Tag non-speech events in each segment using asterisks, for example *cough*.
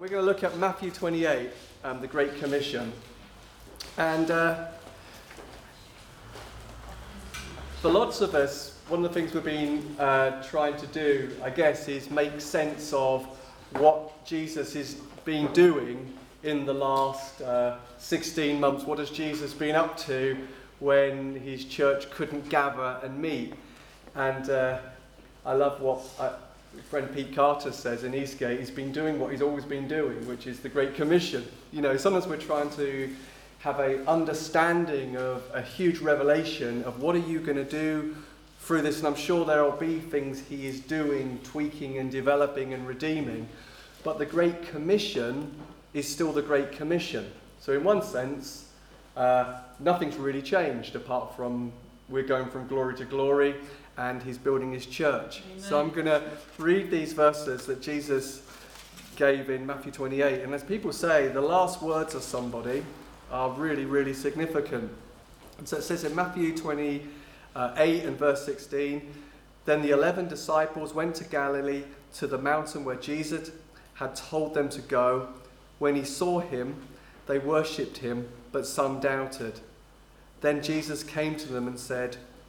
we're going to look at Matthew 28, um, the Great Commission. And uh, for lots of us, one of the things we've been uh, trying to do, I guess, is make sense of what Jesus has been doing in the last uh, 16 months. What has Jesus been up to when his church couldn't gather and meet? And uh, I love what uh, friend Pete Carter says in Eastgate. He's been doing what he's always been doing, which is the Great Commission. You know, sometimes we're trying to have a understanding of a huge revelation of what are you going to do through this, and I'm sure there will be things he is doing, tweaking and developing and redeeming. But the Great Commission is still the Great Commission. So, in one sense, uh, nothing's really changed apart from we're going from glory to glory and he's building his church. Amen. So, I'm going to read these verses that Jesus gave in Matthew 28. And as people say, the last words of somebody are really, really significant. And so it says in Matthew 28 and verse 16 Then the eleven disciples went to Galilee to the mountain where Jesus had told them to go. When he saw him, they worshipped him, but some doubted. Then Jesus came to them and said,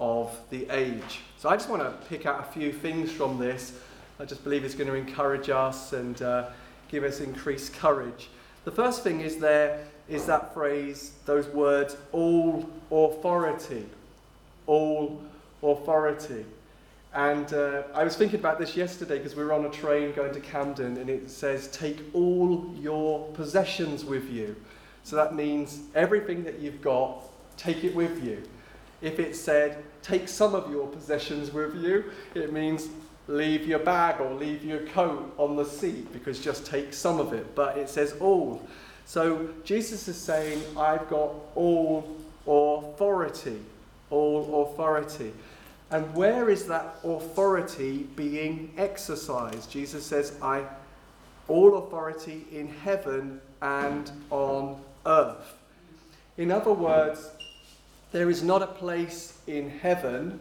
of the age. So I just want to pick out a few things from this. I just believe it's going to encourage us and uh, give us increased courage. The first thing is there is that phrase, those words, all authority. All authority. And uh, I was thinking about this yesterday because we were on a train going to Camden and it says, take all your possessions with you. So that means everything that you've got, take it with you. If it said, take some of your possessions with you, it means leave your bag or leave your coat on the seat because just take some of it. But it says all. So Jesus is saying, I've got all authority. All authority. And where is that authority being exercised? Jesus says, I all authority in heaven and on earth. In other words, there is not a place in heaven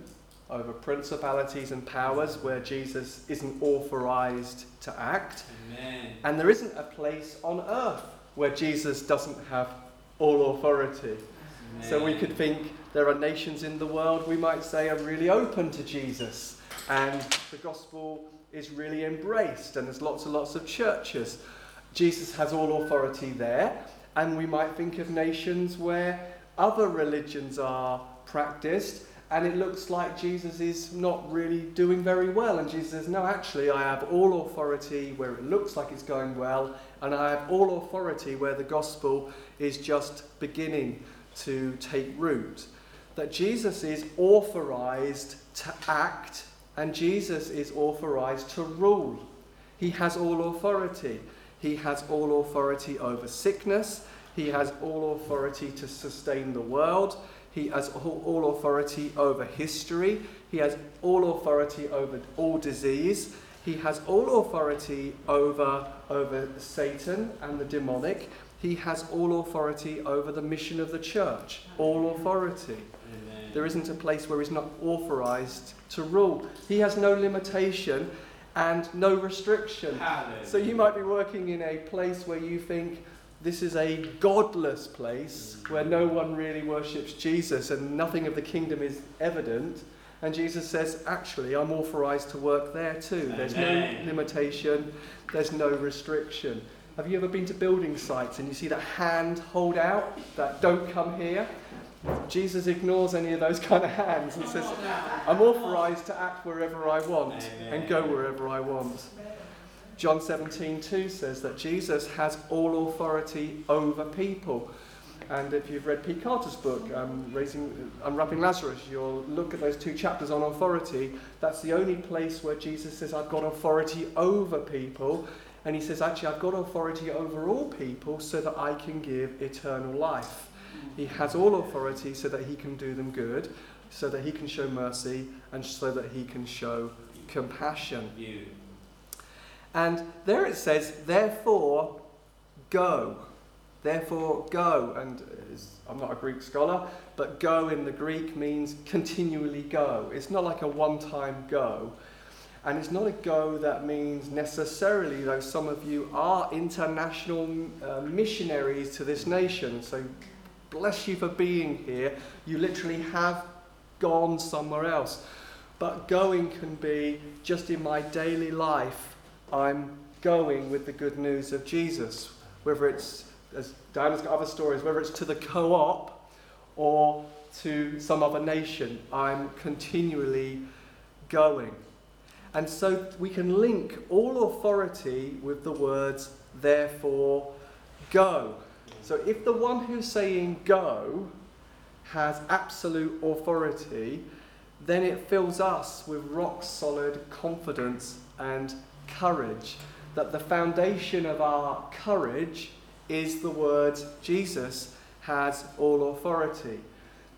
over principalities and powers where Jesus isn't authorized to act. Amen. And there isn't a place on earth where Jesus doesn't have all authority. Amen. So we could think there are nations in the world we might say are really open to Jesus and the gospel is really embraced and there's lots and lots of churches. Jesus has all authority there. And we might think of nations where other religions are practiced and it looks like Jesus is not really doing very well. And Jesus says, No, actually, I have all authority where it looks like it's going well, and I have all authority where the gospel is just beginning to take root. That Jesus is authorized to act, and Jesus is authorized to rule. He has all authority. He has all authority over sickness. He has all authority to sustain the world. He has all authority over history. He has all authority over all disease. He has all authority over, over Satan and the demonic. He has all authority over the mission of the church. All authority. Amen. There isn't a place where he's not authorized to rule. He has no limitation and no restriction. Hallelujah. So you might be working in a place where you think, this is a godless place where no one really worships Jesus and nothing of the kingdom is evident. And Jesus says, actually, I'm authorized to work there too. There's no limitation, there's no restriction. Have you ever been to building sites and you see that hand hold out, that don't come here? Jesus ignores any of those *laughs* kind of hands and says, I'm authorized to act wherever I want and go wherever I want. John 17, 2 says that Jesus has all authority over people. And if you've read Pete Carter's book, um, Raising, Unwrapping Lazarus, you'll look at those two chapters on authority. That's the only place where Jesus says, I've got authority over people. And he says, Actually, I've got authority over all people so that I can give eternal life. He has all authority so that he can do them good, so that he can show mercy, and so that he can show compassion. And there it says, Therefore, go. Therefore, go. And I'm not a Greek scholar, but go in the Greek means continually go. It's not like a one time go. And it's not a go that means necessarily, though some of you are international uh, missionaries to this nation. So bless you for being here. You literally have gone somewhere else. But going can be just in my daily life, I'm going with the good news of Jesus. Whether it's, as Diana's got other stories, whether it's to the co op or to some other nation, I'm continually going. And so we can link all authority with the words, therefore, go. So if the one who's saying go has absolute authority, then it fills us with rock solid confidence and courage. That the foundation of our courage is the words, Jesus has all authority.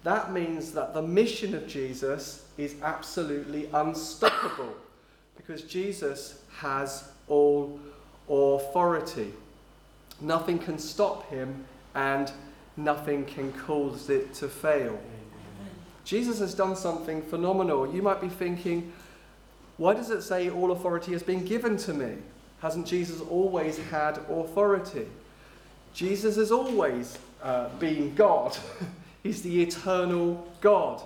That means that the mission of Jesus is absolutely unstoppable because Jesus has all authority. Nothing can stop him, and nothing can cause it to fail. Jesus has done something phenomenal. You might be thinking, why does it say all authority has been given to me? Hasn't Jesus always had authority? Jesus has always uh, been God. *laughs* He's the eternal God.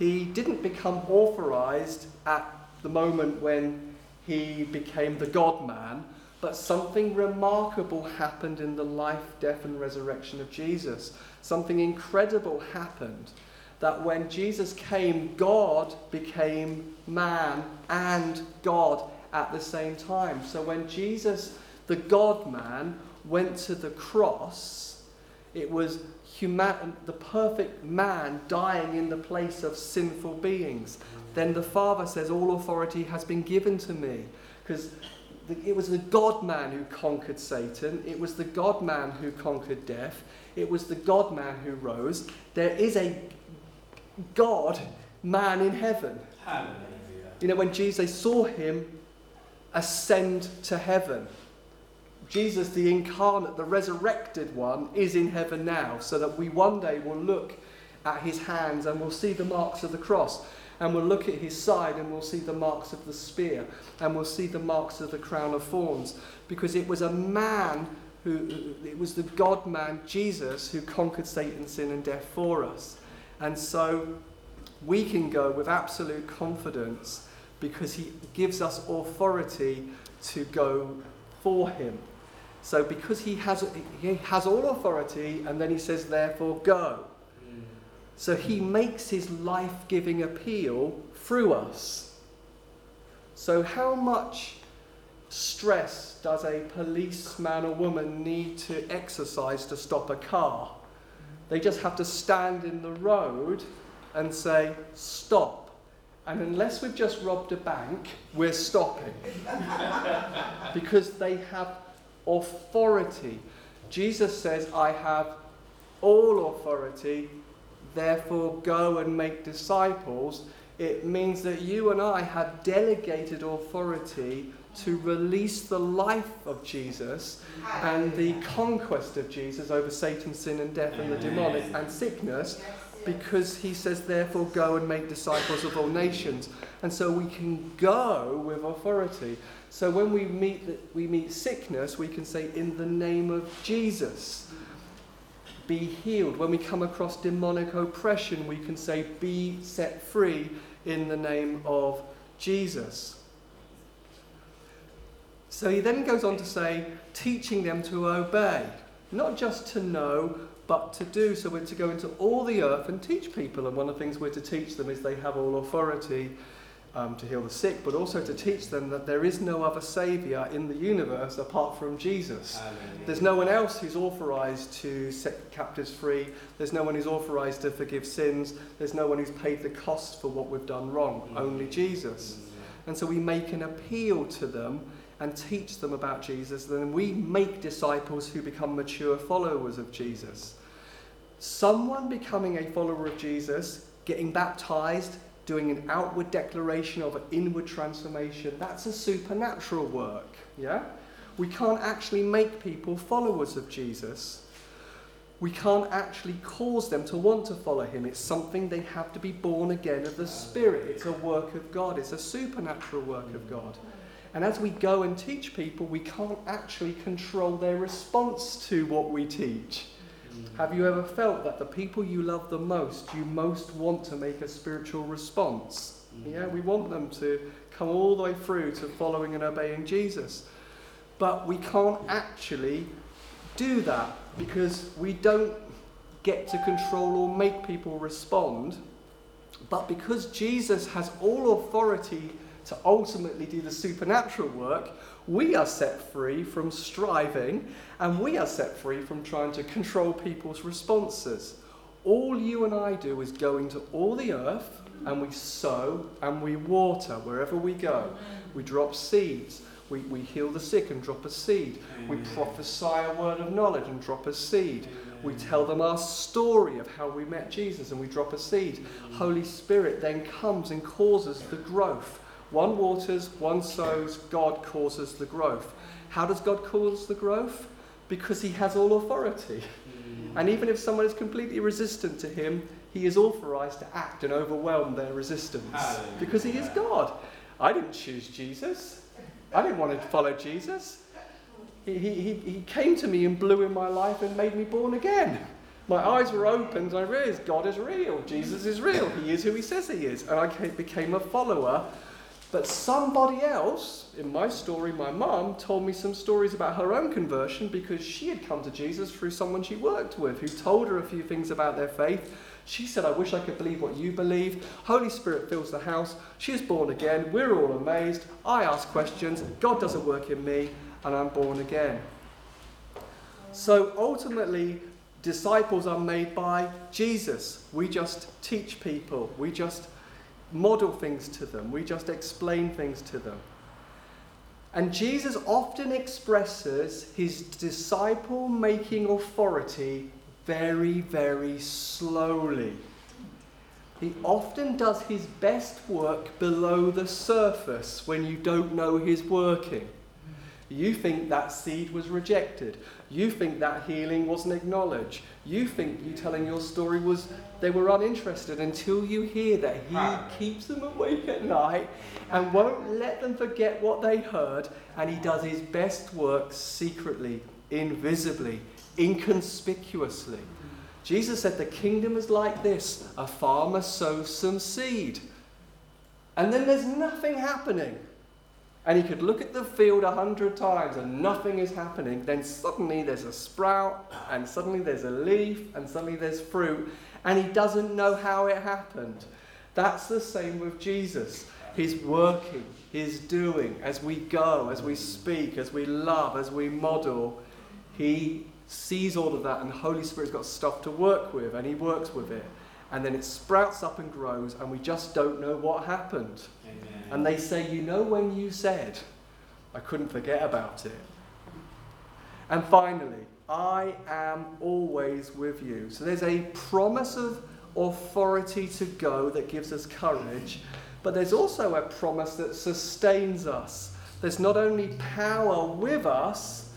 He didn't become authorized at the moment when he became the God man, but something remarkable happened in the life, death, and resurrection of Jesus. Something incredible happened that when Jesus came, God became man and God at the same time. So when Jesus, the God man, went to the cross, it was human, the perfect man dying in the place of sinful beings then the Father says, All authority has been given to me. Because it was the God man who conquered Satan, it was the God man who conquered death, it was the God man who rose. There is a God man in heaven. Hallelujah. You know, when Jesus saw him ascend to heaven, Jesus, the incarnate, the resurrected one, is in heaven now, so that we one day will look at his hands and we'll see the marks of the cross and we'll look at his side and we'll see the marks of the spear and we'll see the marks of the crown of thorns because it was a man who it was the God man Jesus who conquered Satan, sin, and death for us. And so we can go with absolute confidence because he gives us authority to go for him. So because he has, he has all authority, and then he says, therefore, go. So he makes his life giving appeal through us. So, how much stress does a policeman or woman need to exercise to stop a car? They just have to stand in the road and say, Stop. And unless we've just robbed a bank, we're stopping. *laughs* because they have authority. Jesus says, I have all authority therefore go and make disciples, it means that you and I have delegated authority to release the life of Jesus and the conquest of Jesus over Satan, sin, and death, and the demonic and sickness, because he says, therefore, go and make disciples of all nations. And so we can go with authority. So when we meet, the, we meet sickness, we can say, in the name of Jesus be healed. When we come across demonic oppression, we can say, be set free in the name of Jesus. So he then goes on to say, teaching them to obey, not just to know, but to do. So we're to go into all the earth and teach people. And one of the things we're to teach them is they have all authority um, to heal the sick, but also to teach them that there is no other Saviour in the universe apart from Jesus. There's no one else who's authorized to set captives free. There's no one who's authorized to forgive sins. There's no one who's paid the cost for what we've done wrong. Mm. Only Jesus. Mm. And so we make an appeal to them and teach them about Jesus, then we make disciples who become mature followers of Jesus. Someone becoming a follower of Jesus, getting baptized, doing an outward declaration of an inward transformation, that's a supernatural work. Yeah? We can't actually make people followers of Jesus. We can't actually cause them to want to follow him. It's something they have to be born again of the Spirit. It's a work of God, it's a supernatural work of God. And as we go and teach people, we can't actually control their response to what we teach. Mm. Have you ever felt that the people you love the most, you most want to make a spiritual response? Mm. Yeah, we want them to come all the way through to following and obeying Jesus. But we can't actually do that because we don't get to control or make people respond. But because Jesus has all authority to ultimately do the supernatural work, we are set free from striving and we are set free from trying to control people's responses. All you and I do is go into all the earth and we sow and we water wherever we go. We drop seeds. We, we heal the sick and drop a seed. We prophesy a word of knowledge and drop a seed. We tell them our story of how we met Jesus and we drop a seed. Holy Spirit then comes and causes the growth. One waters, one sows, God causes the growth. How does God cause the growth? Because he has all authority. Mm. And even if someone is completely resistant to him, he is authorized to act and overwhelm their resistance. Because he is God. I didn't choose Jesus. I didn't want to follow Jesus. He, he, he came to me and blew in my life and made me born again. My eyes were opened and I realized God is real. Jesus is real. He is who he says he is. And I became a follower but somebody else, in my story, my mum, told me some stories about her own conversion because she had come to Jesus through someone she worked with who told her a few things about their faith. She said, I wish I could believe what you believe. Holy Spirit fills the house. She's born again. We're all amazed. I ask questions. God doesn't work in me, and I'm born again. So ultimately, disciples are made by Jesus. We just teach people. We just model things to them, we just explain things to them. And Jesus often expresses his disciple making authority very, very slowly. He often does his best work below the surface when you don't know he's working. You think that seed was rejected. You think that healing wasn't acknowledged. You think you telling your story was they were uninterested until you hear that he ah. keeps them awake at night and won't let them forget what they heard and he does his best work secretly, invisibly, inconspicuously. Jesus said the kingdom is like this a farmer sows some seed. And then there's nothing happening and he could look at the field a hundred times and nothing is happening, then suddenly there's a sprout, and suddenly there's a leaf, and suddenly there's fruit, and he doesn't know how it happened. That's the same with Jesus. He's working, he's doing as we go, as we speak, as we love, as we model. He sees all of that, and the Holy Spirit's got stuff to work with, and he works with it. And then it sprouts up and grows, and we just don't know what happened. And they say, You know, when you said, I couldn't forget about it. And finally, I am always with you. So there's a promise of authority to go that gives us courage, but there's also a promise that sustains us. There's not only power with us,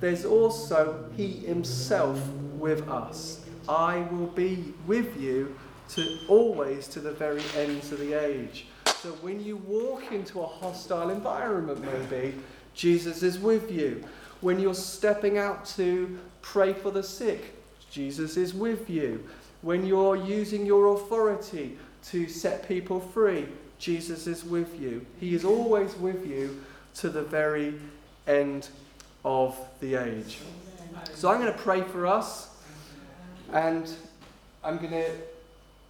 there's also He Himself with us. I will be with you to always to the very ends of the age. So when you walk into a hostile environment, maybe, Jesus is with you. When you're stepping out to pray for the sick, Jesus is with you. When you're using your authority to set people free, Jesus is with you. He is always with you to the very end of the age. So I'm going to pray for us, and I'm going to.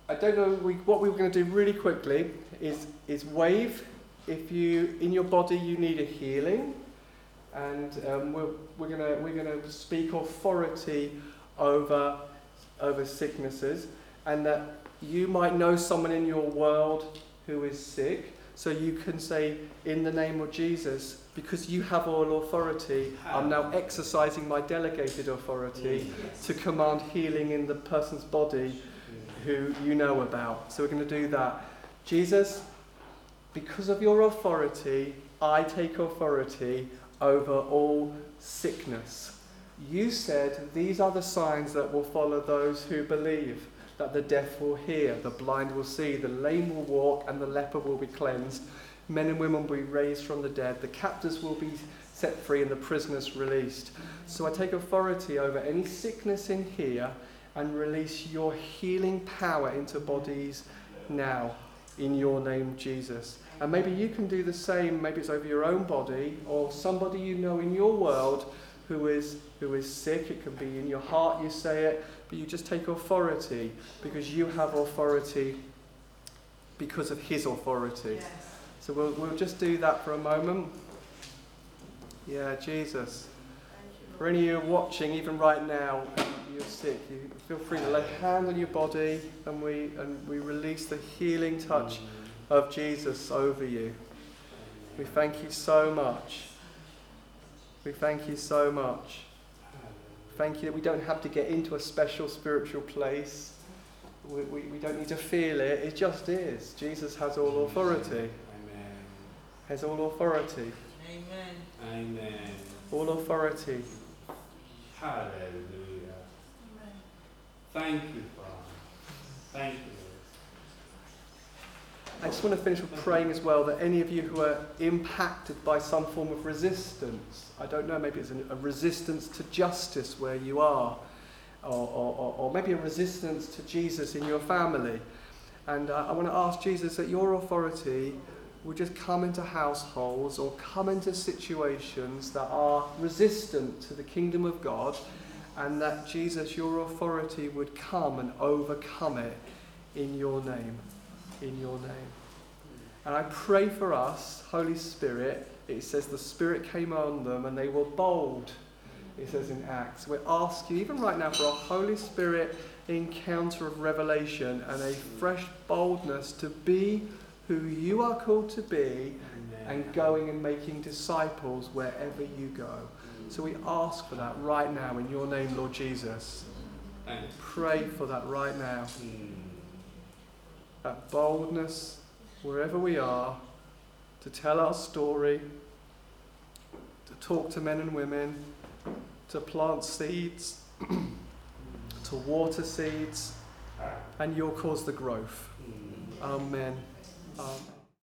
I don't know we, what we are going to do really quickly is, is wave. If you, in your body, you need a healing, and um, we're, we're going we're gonna speak authority over, over sicknesses, and that you might know someone in your world who is sick. So you can say, in the name of Jesus, because you have all authority, I'm now exercising my delegated authority to command healing in the person's body who you know about. So we're going to do that. Jesus, because of your authority, I take authority over all sickness. You said these are the signs that will follow those who believe that the deaf will hear, the blind will see, the lame will walk, and the leper will be cleansed. Men and women will be raised from the dead, the captives will be set free, and the prisoners released. So I take authority over any sickness in here and release your healing power into bodies now in your name, Jesus. And maybe you can do the same, maybe it's over your own body or somebody you know in your world who is, who is sick. It can be in your heart you say it, but you just take authority because you have authority because of his authority. Yes. So we'll, we'll just do that for a moment. Yeah, Jesus. For any of you watching, even right now, you're sick, you feel free to lay a hand on your body and we, and we release the healing touch of Jesus over you. We thank you so much. We thank you so much. Thank you that we don't have to get into a special spiritual place. We, we, we don't need to feel it. It just is. Jesus has all authority. Amen. Has all authority. Amen. Amen. All authority. Hallelujah. Amen. Thank you, Father. Thank you, I just want to finish with praying as well that any of you who are impacted by some form of resistance, I don't know, maybe it's a resistance to justice where you are, or, or, or maybe a resistance to Jesus in your family. And uh, I want to ask Jesus that your authority would just come into households or come into situations that are resistant to the kingdom of God, and that Jesus, your authority, would come and overcome it in your name in your name. And I pray for us, Holy Spirit. It says the Spirit came on them and they were bold, it says in Acts. We ask you, even right now, for a Holy Spirit encounter of revelation and a fresh boldness to be who you are called to be and going and making disciples wherever you go. So we ask for that right now in your name, Lord Jesus. Pray for that right now hmm. That boldness wherever we are to tell our story, to talk to men and women, to plant seeds, *clears throat* to water seeds, and you'll cause the growth. Amen. Amen.